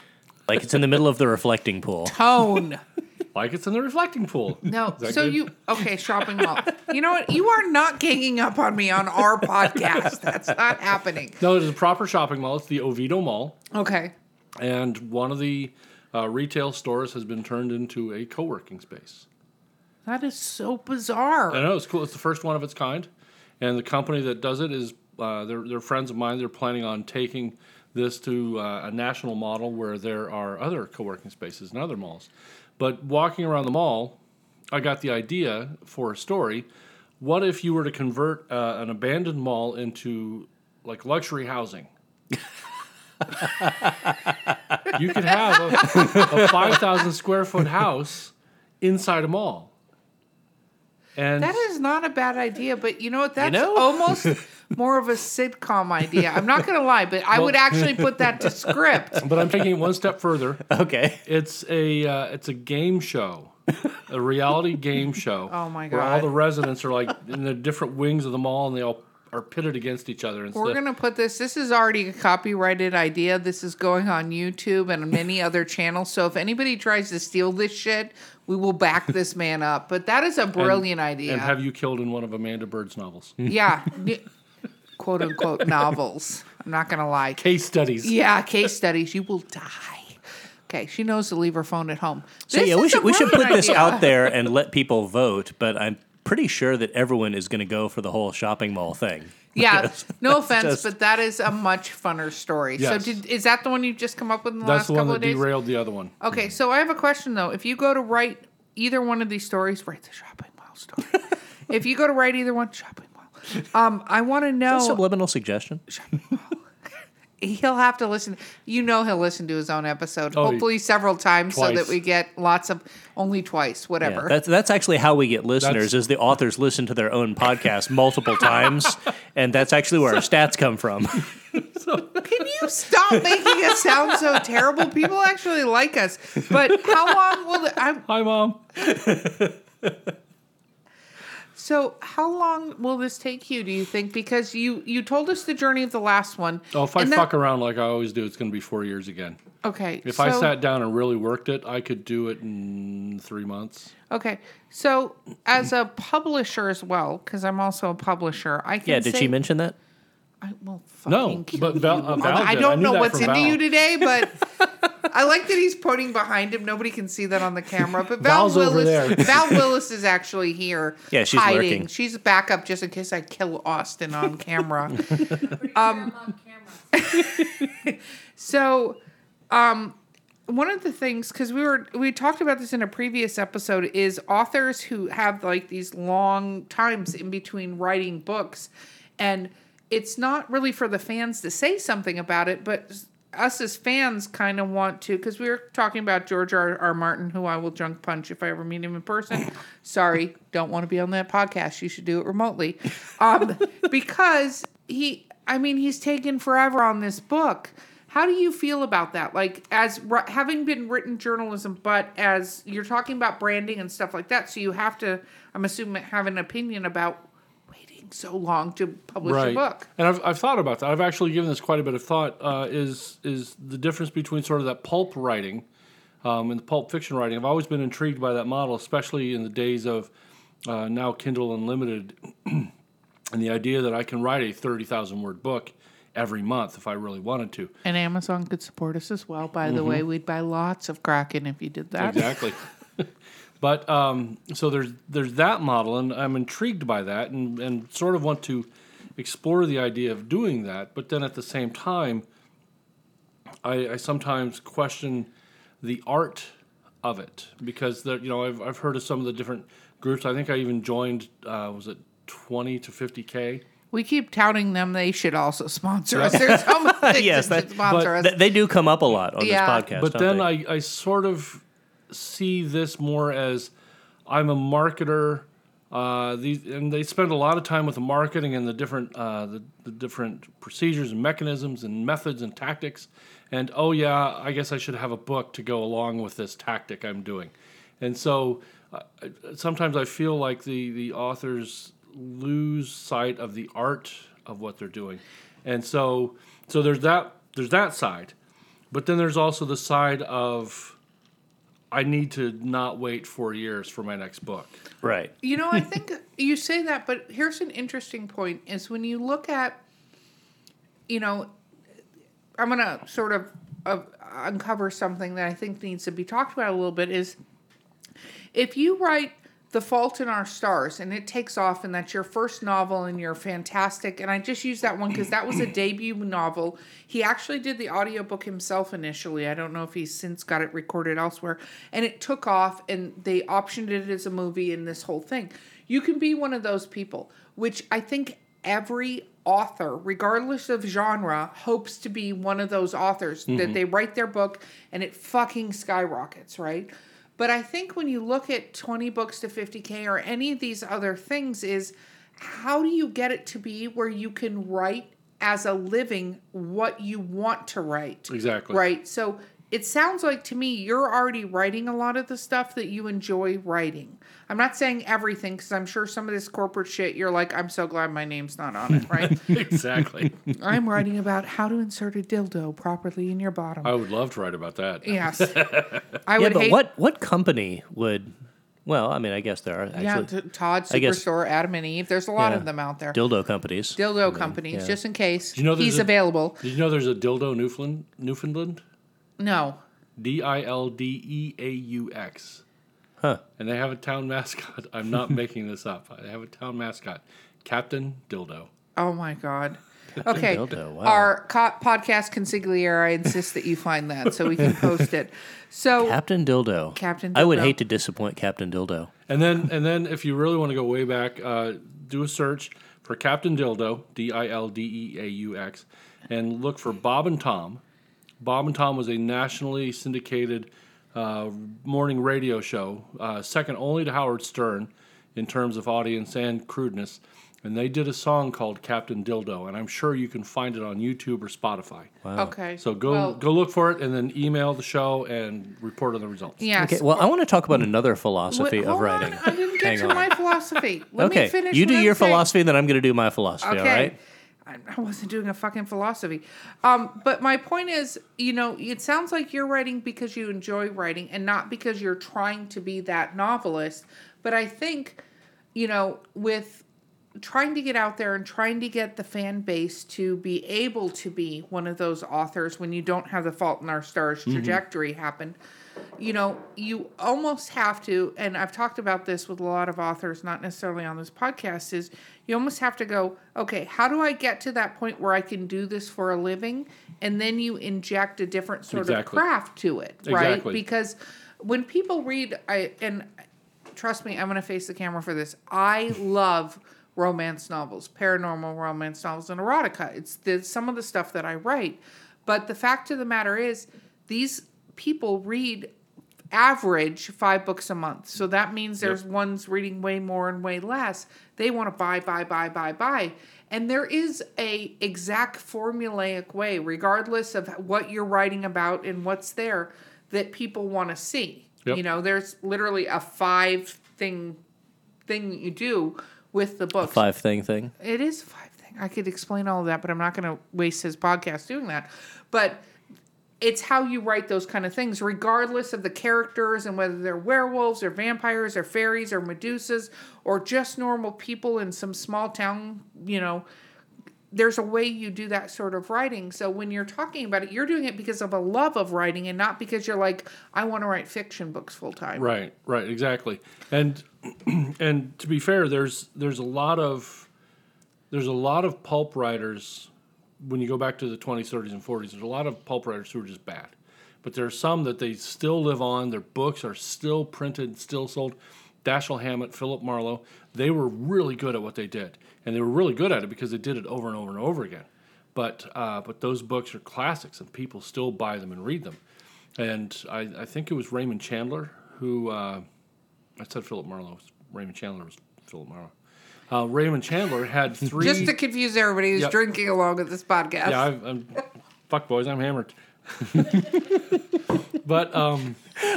Like it's in the middle of the reflecting pool. Tone. *laughs* like it's in the reflecting pool. *laughs* No. So good? you okay? Shopping mall. You know what? You are not ganging up on me on our podcast. *laughs* That's not happening. No, it is a proper shopping mall. It's the Oviedo Mall. Okay. and one of the uh, retail stores has been turned into a co-working space. That is so bizarre. I know it's cool. It's the first one of its kind, and the company that does it is uh, they're, they're friends of mine. They're planning on taking this to uh, a national model where there are other co-working spaces in other malls. But walking around the mall, I got the idea for a story. What if you were to convert uh, an abandoned mall into like luxury housing? you could have a, *laughs* a 5,000 square foot house inside a mall. And That is not a bad idea, but you know what? That's know? almost *laughs* more of a sitcom idea. I'm not going to lie, but I would actually put that to script. *laughs* but I'm taking it one step further. Okay. It's a uh, it's a game show, a reality game show. *laughs* Oh my god! Where all the residents are like in the different wings of the mall, and they all are pitted against each other. And We're stuff. going to put this. This is already a copyrighted idea. This is going on YouTube and many other channels. So if anybody tries to steal this shit, we will back this man up. But that is a brilliant idea. And have you killed in one of Amanda Byrd's novels? yeah. *laughs* Quote unquote novels. I'm not going to lie. Case studies. Yeah, case studies. You will die. Okay, she knows to leave her phone at home. So This yeah, we should we should put brilliant this out there and let people vote. But I'm pretty sure that everyone is going to go for the whole shopping mall thing. *laughs* Yeah, no *laughs* offense, just- but that is a much funner story. Yes. So, did, is that the one you've just come up with in the That's last the one couple that of days? derailed the other one. Okay, so I have a question though. If you go to write either one of these stories, write the shopping mall story. *laughs* if you go to write either one, shopping mall. Um, I want to know. Subliminal suggestion. He'll have to listen. You know, he'll listen to his own episode, Oh, hopefully several times, so that we get lots of only twice, Yeah, whatever. that's that's actually how we get listeners. That's- is the authors listen to their own podcast multiple *laughs* times, and that's actually where our stats come from. *laughs* Can you stop making us sound so terrible? People actually like us, but how long will the, I'm, Hi, mom. *laughs* so? How long will this take you? Do you think? Because you you told us the journey of the last one. Oh, if I that- fuck around like I always do, it's going to be four years again. okay. If I sat down and really worked it, I could do it in three months. okay, so as a publisher as well, because I'm also a publisher, I can. Yeah, did say, she mention that? I will No, fucking kill but Val- you. uh, Val I don't knew know what's into Val. you today, but *laughs* I like that he's pointing behind him. Nobody can see that on the camera, but Val Val's over Willis. there. *laughs* Val Willis is actually here. Yeah, she's hiding. lurking. She's back up just in case I kill Austin on camera. *laughs* Um, So, um, one of the things because we were we talked about this in a previous episode is authors who have like these long times in between writing books, and it's not really for the fans to say something about it, but us as fans kind of want to because we were talking about George R. R. Martin, who I will junk punch if I ever meet him in person. *laughs* Sorry, don't want to be on that podcast. You should do it remotely, um, *laughs* because he. I mean, he's taken forever on this book. How do you feel about that? Like, as having been written journalism, but as you're talking about branding and stuff like that, so you have to, I'm assuming, have an opinion about so long to publish a book. And I've, I've thought about that. I've actually given this quite a bit of thought. Uh, is is the difference between sort of that pulp writing um, and the pulp fiction writing? I've always been intrigued by that model, especially in the days of uh, now Kindle Unlimited, *clears throat* and the idea that I can write a thirty thousand word book every month if I really wanted to. And Amazon could support us as well. By the way, we'd buy lots of Kraken if you did that. Exactly. *laughs* but um, so there's there's that model, and I'm intrigued by that, and and sort of want to explore the idea of doing that. But then at the same time, I, I sometimes question the art of it because there, you know I've I've heard of some of the different groups. I think I even joined. Uh, was it twenty to fifty k? We keep touting them. They should also sponsor *laughs* us. There's so many things Yes, that that- should sponsor us. Th- they do come up a lot on Yeah. this podcast. But don't then they? I, I sort of see this more as I'm a marketer. Uh, these and they spend a lot of time with the marketing and the different uh, the, the different procedures and mechanisms and methods and tactics. And oh yeah, I guess I should have a book to go along with this tactic I'm doing. And so uh, sometimes I feel like the the authors lose sight of the art of what they're doing. And so so there's that there's that side. But then there's also the side of I need to not wait four years for my next book. right. You know, I *laughs* think you say that, but here's an interesting point: is when you look at, you know, I'm gonna sort of uh, uncover something that I think needs to be talked about a little bit. Is if you write The Fault in Our Stars and it takes off, and that's your first novel, and you're fantastic, and I just use that one because that was a *clears throat* debut novel. He actually did the audiobook himself initially. I don't know if he's since got it recorded elsewhere, and it took off, and they optioned it as a movie and this whole thing. You can be one of those people, which I think every author, regardless of genre, hopes to be one of those authors that mm-hmm. they write their book and it fucking skyrockets, right? But I think when you look at 20 books to 50K or any of these other things, is how do you get it to be where you can write as a living what you want to write? Exactly. Right. So it sounds like to me you're already writing a lot of the stuff that you enjoy writing. I'm not saying everything because I'm sure some of this corporate shit you're like, I'm so glad my name's not on it, right? *laughs* exactly. I'm writing about how to insert a dildo properly in your bottom. I would love to write about that. Yes. *laughs* I would Yeah, but hate what what company would? Well, I mean, I guess there are actually Yeah, t- Todd I guess- Superstore, Adam and Eve. There's a lot Yeah. of them out there. dildo companies. Dildo companies, just in case you know there's he's a- available. Did you know there's a dildo Newfoundland? Newfoundland? No. D I L D E A U X. Huh. And they have a town mascot. I'm not *laughs* making this up. They have a town mascot, Captain Dildo. Oh my god. Okay. dildo, wow. Our co- podcast consigliere, I insist that you find that so we can post it. So Captain Dildo. Captain Dildo. I would hate to disappoint Captain Dildo. And then, and then, if you really want to go way back, uh, do a search for Captain Dildo, D I L D E A U X, and look for Bob and Tom. Bob and Tom was a nationally syndicated uh, morning radio show, uh, second only to Howard Stern in terms of audience and crudeness. And they did a song called Captain Dildo, and I'm sure you can find it on YouTube or Spotify. okay. So go Well, go look for it, and then email the show and report on the results. Yes. Okay, well, I want to talk about another philosophy Wait, of hold on. writing. I didn't get Hang to on. my philosophy. Let me okay, finish. you do what I'm your saying. philosophy, then I'm going to do my philosophy. All right. I I wasn't doing a fucking philosophy. Um, but my point is, you know, it sounds like you're writing because you enjoy writing and not because you're trying to be that novelist. But I think, you know, with trying to get out there and trying to get the fan base to be able to be one of those authors when you don't have the Fault in Our Stars trajectory happen. You know, you almost have to, and I've talked about this with a lot of authors, not necessarily on this podcast, is you almost have to go, okay, how do I get to that point where I can do this for a living? And then you inject a different sort Exactly. of craft to it, right? Exactly. Because when people read, I and trust me, I'm going to face the camera for this. I love romance novels, paranormal romance novels, and erotica. It's the, some of the stuff that I write. But the fact of the matter is, these people read average five books a month. So that means there's ones reading way more and way less. They want to buy, buy, buy, buy, buy. And there is a exact formulaic way, regardless of what you're writing about and what's there, that people want to see. Yep. You know, there's literally a five thing thing that you do with the book. Five thing thing. It is five thing. I could explain all of that, but I'm not going to waste his podcast doing that. But it's how you write those kind of things, regardless of the characters and whether they're werewolves or vampires or fairies or Medusas or just normal people in some small town, you know. There's a way you do that sort of writing. So when you're talking about it, you're doing it because of a love of writing and not because you're like, I want to write fiction books full time. Right, right, exactly. And *clears throat* and to be fair, there's there's a lot of there's a lot of pulp writers when you go back to the 20s, 30s, and 40s. There's a lot of pulp writers who are just bad, but there are some that they still live on. Their books are still printed, still sold. Dashiell Hammett, Philip Marlowe, they were really good at what they did, and they were really good at it because they did it over and over and over again. But uh, but those books are classics, and people still buy them and read them. And I, I think it was Raymond Chandler who uh, I said Philip Marlowe. Raymond Chandler was Philip Marlowe. Uh, Raymond Chandler had three. *laughs* Just to confuse everybody who's Yep. drinking along with this podcast. yeah, I've, I'm fuck boys. I'm hammered. *laughs* but um,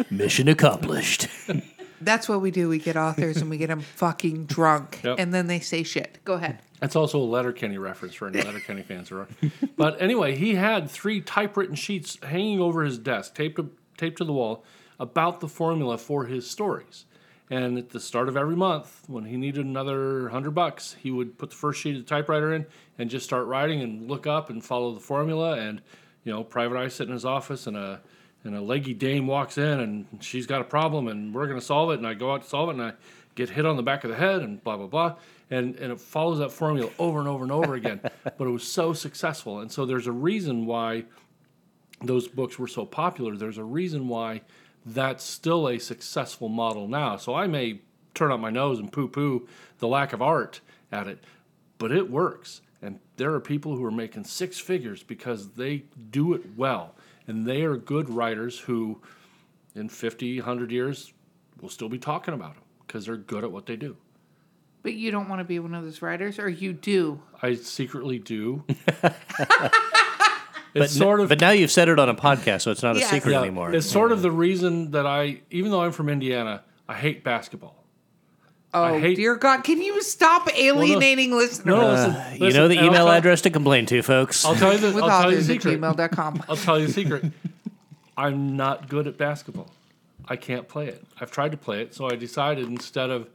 Mission accomplished. *laughs* That's what we do. We get authors and we get them fucking drunk, Yep. and then they say shit. Go ahead. That's also a Letterkenny reference for any Letterkenny fans. Are. But anyway, he had three typewritten sheets hanging over his desk, taped to, taped to the wall, about the formula for his stories. And at the start of every month, when he needed another hundred bucks, he would put the first sheet of the typewriter in and just start writing and look up and follow the formula. And you know, Private Eye sitting in his office and a and a leggy dame walks in and she's got a problem and we're going to solve it. And I go out to solve it and I get hit on the back of the head and blah blah blah. And and it follows that formula over and over and over again. *laughs* but it was so successful, and so there's a reason why those books were so popular. There's a reason why that's still a successful model now. So I may turn up my nose and poo poo the lack of art at it, but it works. And there are people who are making six figures because they do it well. And they are good writers who, in 50, 100 years, will still be talking about them because they're good at what they do. But you don't want to be one of those writers, or you do. I secretly do. *laughs* But, it's sort of but now you've said it on a podcast, so it's not Yes. a secret Yeah, anymore. It's sort of the reason that I, even though I'm from Indiana, I hate basketball. Oh hate- dear God! Can you stop alienating listeners No, listen, Uh, you know the email tell- address to complain to, folks. I'll tell you the, *laughs* with I'll tell you the secret. gmail.com. I'll tell you the secret. I'm not good at basketball. I can't play it. I've tried to play it, so I decided instead of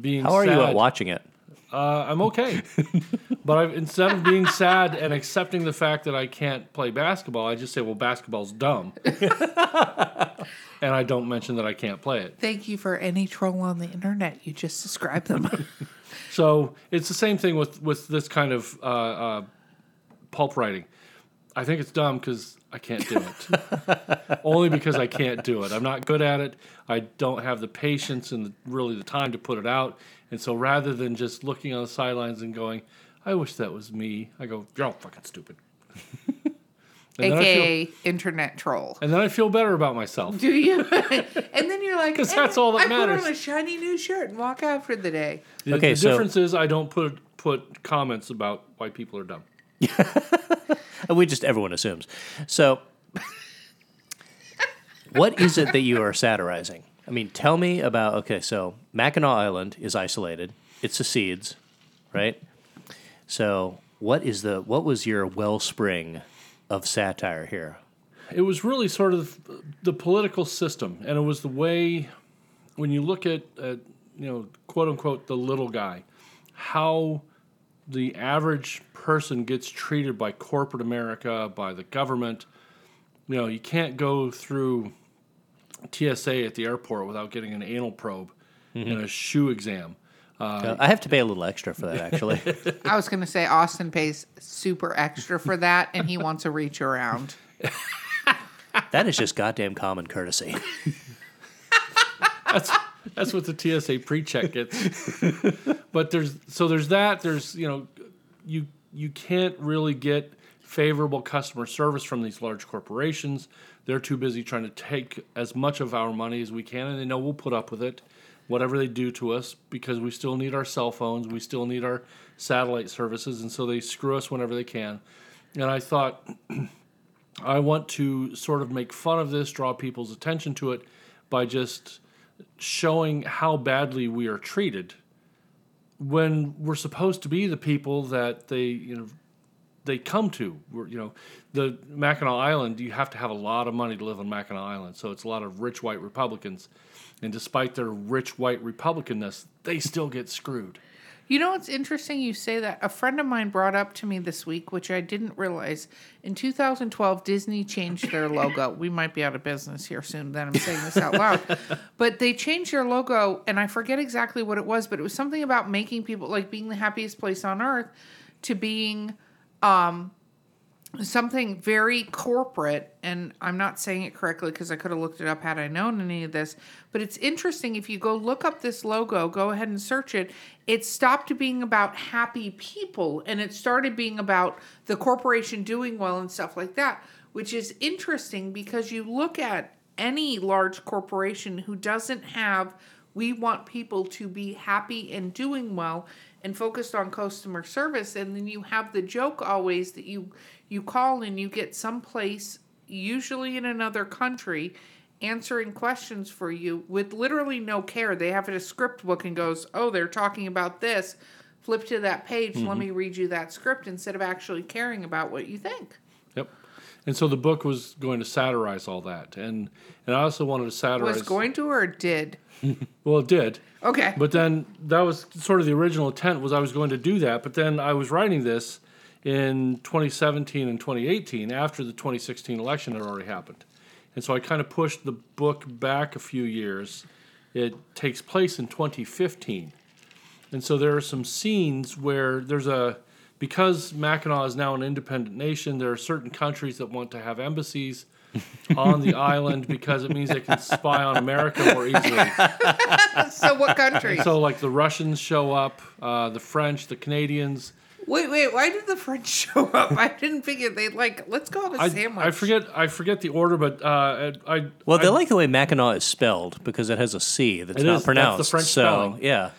being How are sad, you at watching it? Uh, I'm okay, but I've, instead of being sad and accepting the fact that I can't play basketball, I just say, "Well, basketball's dumb," and I don't mention that I can't play it. Thank you for any troll on the internet. You just described them. So it's the same thing with with this kind of uh, uh, pulp writing. I think it's dumb because I can't do it. *laughs* Only because I can't do it. I'm not good at it. I don't have the patience and the, really the time to put it out. And so rather than just looking on the sidelines and going, "I wish that was me," I go, "You're all fucking stupid." *laughs* and, then I feel, AKA internet troll. and then I feel better about myself. Do you? *laughs* and then you're like, because that's all that I matters." put on a shiny new shirt and walk out for the day. The, Okay, the so- difference is I don't put put comments about why people are dumb. *laughs* We just everyone assumes. So, what is it that you are satirizing? I mean, tell me about. Okay, so Mackinac Island is isolated. It secedes, right? So, what is the what was your wellspring of satire here? it was really sort of the political system, and it was the way when you look at, at you know quote unquote the little guy, how the average person gets treated by corporate America, by the government. You know, you can't go through TSA at the airport without getting an anal probe and a shoe exam. Uh, I have to pay a little extra for that, actually. *laughs* I was going to say Austin pays super extra for that, and he wants a reach around. that is just goddamn common courtesy. *laughs* That's that's what the TSA pre-check gets. but there's so there's that. There's you know, you you can't really get favorable customer service from these large corporations. They're too busy trying to take as much of our money as we can, and they know we'll put up with it, whatever they do to us, because we still need our cell phones, we still need our satellite services, and so they screw us whenever they can. And I thought, *clears throat* I want to sort of make fun of this, draw people's attention to it by just showing how badly we are treated when we're supposed to be the people that they you know they come to. We're, you know the Mackinac Island you have to have a lot of money to live on Mackinac Island. So it's a lot of rich white Republicans. And despite their rich white republicanness they still get screwed You know what's interesting? You say that. A friend of mine brought up to me this week, which I didn't realize. In 2012, Disney changed their logo. We might be out of business here soon, then I'm saying this out loud. *laughs* But they changed their logo, and I forget exactly what it was, but it was something about making people, like being the happiest place on earth, to being um, something very corporate and i'm not saying it correctly because i could have looked it up had i known any of this but it's interesting if you go look up this logo go ahead and search it it stopped being about happy people and it started being about the corporation doing well and stuff like that which is interesting because you look at any large corporation who doesn't have we want people to be happy and doing well and focused on customer service and then you have the joke always that you you call and you get someplace usually in another country answering questions for you with literally no care. They have a script book and goes oh they're talking about this. Flip to that page let me mm-hmm. read you that script instead of actually caring about what you think. Yep. And so the book was going to satirize all that. And and I also wanted to satirize was going to or did? *laughs* Well it did. Okay. But then that was sort of the original intent was I was going to do that. But then I was writing this in 2017 and 2018 after the 2016 election had already happened. And so I kind of pushed the book back a few years. It takes place in 2015. And so there are some scenes where there's a because Mackinac is now an independent nation, there are certain countries that want to have embassies *laughs* on the island because it means they can spy on America more easily. *laughs* so what country So like the Russians show up, uh, the French, the Canadians. Wait wait why did the french *laughs* show up i didn't figure they'd like let's go have a I, sandwich I forget I forget the order, but uh, I, I Well, they I- like the way Mackinac is spelled because it has a C that's It not is, that's the pronounced. French so, spelling. yeah.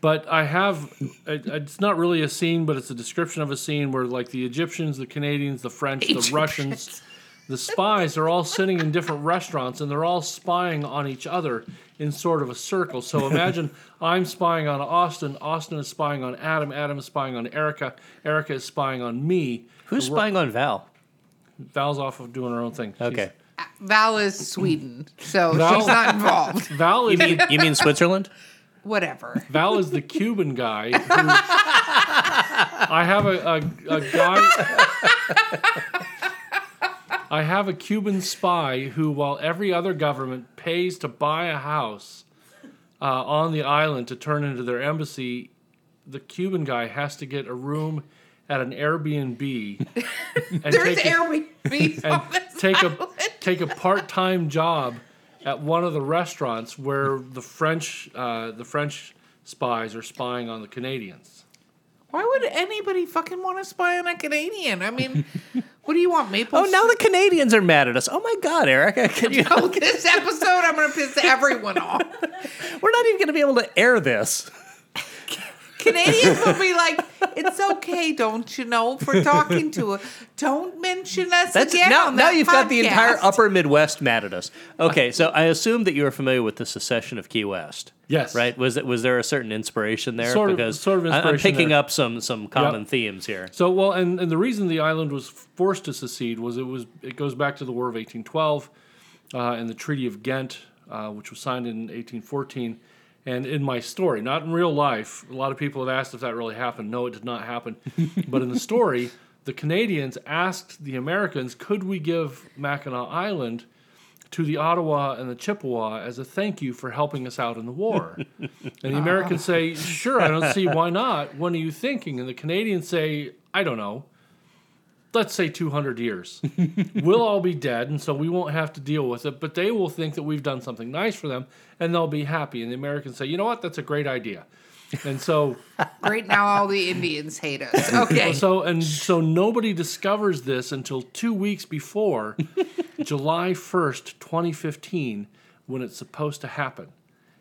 But I have it, it's not really a scene, but it's a description of a scene where like the Egyptians, the Canadians, the French, the Russians, the spies are all sitting in different restaurants and they're all spying on each other in sort of a circle. So imagine *laughs* I'm spying on Austin, Austin is spying on Adam, Adam is spying on Erica, Erica is spying on me. Who's spying on Val? Val's off of doing her own thing. She's- Okay. val is sweden so Val- she's not involved *laughs* Val is You mean, you mean Switzerland? whatever Val is the Cuban guy. Who, *laughs* I have a, a, a guy. I have a Cuban spy who, while every other government pays to buy a house uh, on the island to turn into their embassy, the Cuban guy has to get a room at an Airbnb *laughs* and There's take a- Airbnb and take a island. take a part time job at one of the restaurants where the French uh, the French spies are spying on the Canadians. Why would anybody fucking want to spy on a Canadian? I mean, *laughs* what do you want, maple? Oh, now the Canadians are mad at us. Oh my God, Erica, can you? Oh, this episode, I'm going to piss everyone off. *laughs* We're not even going to be able to air this. *laughs* Canadians will be like, "It's okay, don't you know, for talking to us. Don't mention us That's again." now. Now you've got the entire. Upper Midwest mad at us. Okay, so I assume that you are familiar with the secession of Key West. Yes. Right? Was it was there a certain inspiration there? Sort of- because sort of I- I'm picking there. up some some common themes here. So well, and, and the reason the island was forced to secede was it was it goes back to the War of 1812 uh, and the Treaty of Ghent, uh, which was signed in 1814, And in my story, not in real life, a lot of people have asked if that really happened. No, it did not happen. *laughs* but in the story, the Canadians asked the Americans, could we give Mackinac Island to the Ottawa and the Chippewa as a thank you for helping us out in the war? *laughs* and the Americans say, sure, I don't see why not. What are you thinking? And the Canadians say, I don't know let's say 200 years. *laughs* we'll all be dead, and so we won't have to deal with it, but they will think that we've done something nice for them, and they'll be happy. And the Americans say, you know what, that's a great idea. And so, right Now all the Indians hate us. *laughs* Okay. so, and so nobody discovers this until two weeks before *laughs* July 1st, 2015, when it's supposed to happen.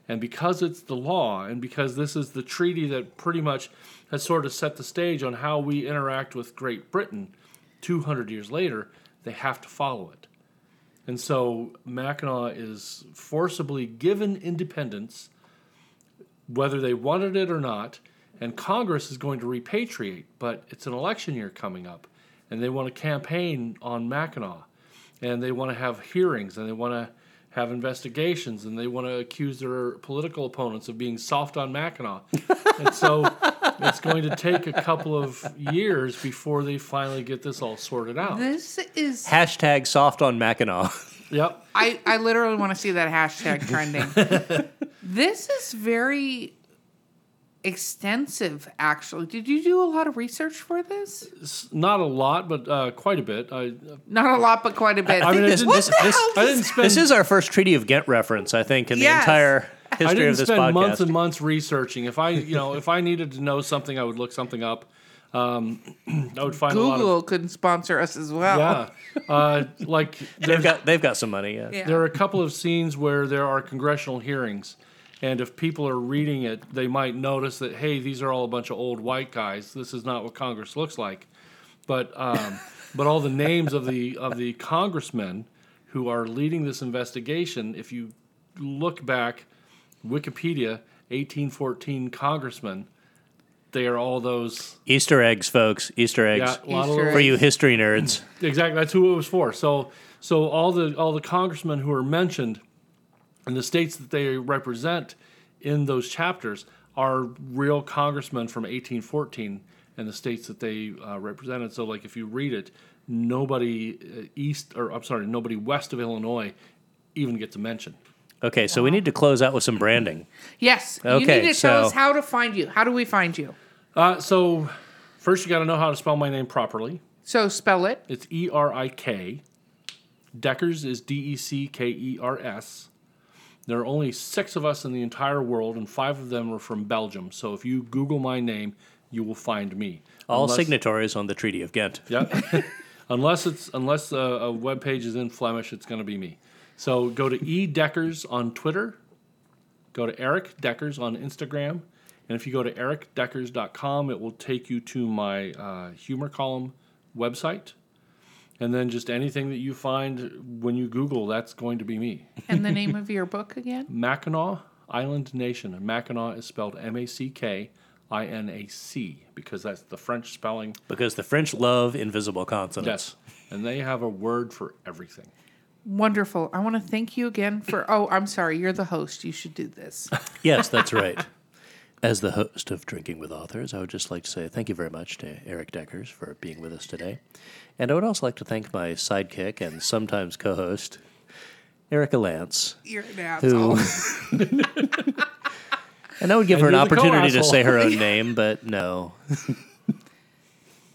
And because it's the law, and because this is the treaty that pretty much has sort of set the stage on how we interact with Great Britain, 200 years later, they have to follow it. And so Mackinac is forcibly given independence, whether they wanted it or not, and Congress is going to repatriate, but it's an election year coming up, and they want to campaign on Mackinac, and they want to have hearings, and they want to have investigations, and they want to accuse their political opponents of being soft on Mackinac. *laughs* and so it's going to take a couple of years before they finally get this all sorted out. this is. Hashtag soft on Mackinac. *laughs* Yep. I, I literally want to see that hashtag trending. *laughs* this is very extensive, actually. Did you do a lot of research for this? It's not a lot, but uh, quite a bit. I, Not a lot, but quite a bit. I mean, I this- didn't, this- this- I didn't spend. This is our first Treaty of Ghent reference, I think, in the Yes. entire I history didn't of this spend podcast. months and months researching. If I, you know, if I needed to know something, I would look something up. Um, *clears throat* I would find a lot of Google couldn't sponsor us as well. yeah, uh, like *laughs* they've got they've got some money. Yeah. Yeah. There are a couple of scenes where there are congressional hearings, and if people are reading it, they might notice that hey, these are all a bunch of old white guys. This is not what Congress looks like. But um, *laughs* but all the names of the of the congressmen who are leading this investigation, if you look back, Wikipedia, 1814 congressmen, they are all those. Easter eggs, folks. Easter eggs Yeah, a lot of Easter little- for you history nerds. Exactly. That's who it was for. So so all the all the congressmen who are mentioned and the states that they represent in those chapters are real congressmen from 1814 and the states that they uh, represented. So like if you read it, nobody uh, east or I'm sorry, nobody west of Illinois even gets a mention. Okay, so we need to close out with some branding. Yes. you Okay, need to tell so- us how to find you. How do we find you? Uh, so first you got to know how to spell my name properly. So spell it. It's E R I K. Deckers is D E C K E R S. There are only six of us in the entire world, and five of them are from Belgium. So if you Google my name, you will find me. All Unless- signatories on the Treaty of Ghent. Yeah. *laughs* *laughs* unless it's unless a, a web page is in Flemish, it's going to be me. So go to E Deckers on Twitter. Go to Erik Deckers on Instagram. And if you go to erikdeckers.com, it will take you to my uh, humor column website. And then just anything that you find when you Google, that's going to be me. *laughs* And the name *laughs* of your book again? Mackinac Island Nation. And Mackinac is spelled M A C K I N A C because that's the French spelling. Because the French love invisible consonants. Yes. And they have a word for everything. Wonderful. I want to thank you again for. Oh, I'm sorry. You're the host. You should do this. *laughs* Yes, that's right. As the host of Drinking with Authors, I would just like to say thank you very much to Erik Deckers for being with us today. And I would also like to thank my sidekick and sometimes co host, Erica Lance, You're who. *laughs* and I would give her an you're the opportunity to co-asshole. say her own *laughs* name, but no.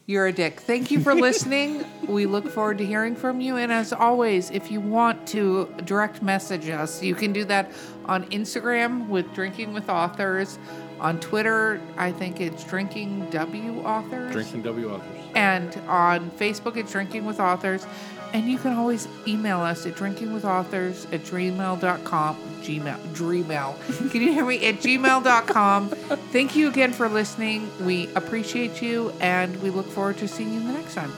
You're a dick. Thank you for listening. we look forward to hearing from you. And as always, if you want to direct message us, you can do that on Instagram with Drinking with Authors. On Twitter, I think it's Drinking W Authors. Drinking W authors. And on Facebook, it's Drinking with Authors. And you can always email us at drinkingwithauthors at gmail.com. Gmail. Dreamail. *laughs* Can you hear me? At gmail.com. Thank you again for listening. We appreciate you and we look forward to seeing you in the next time.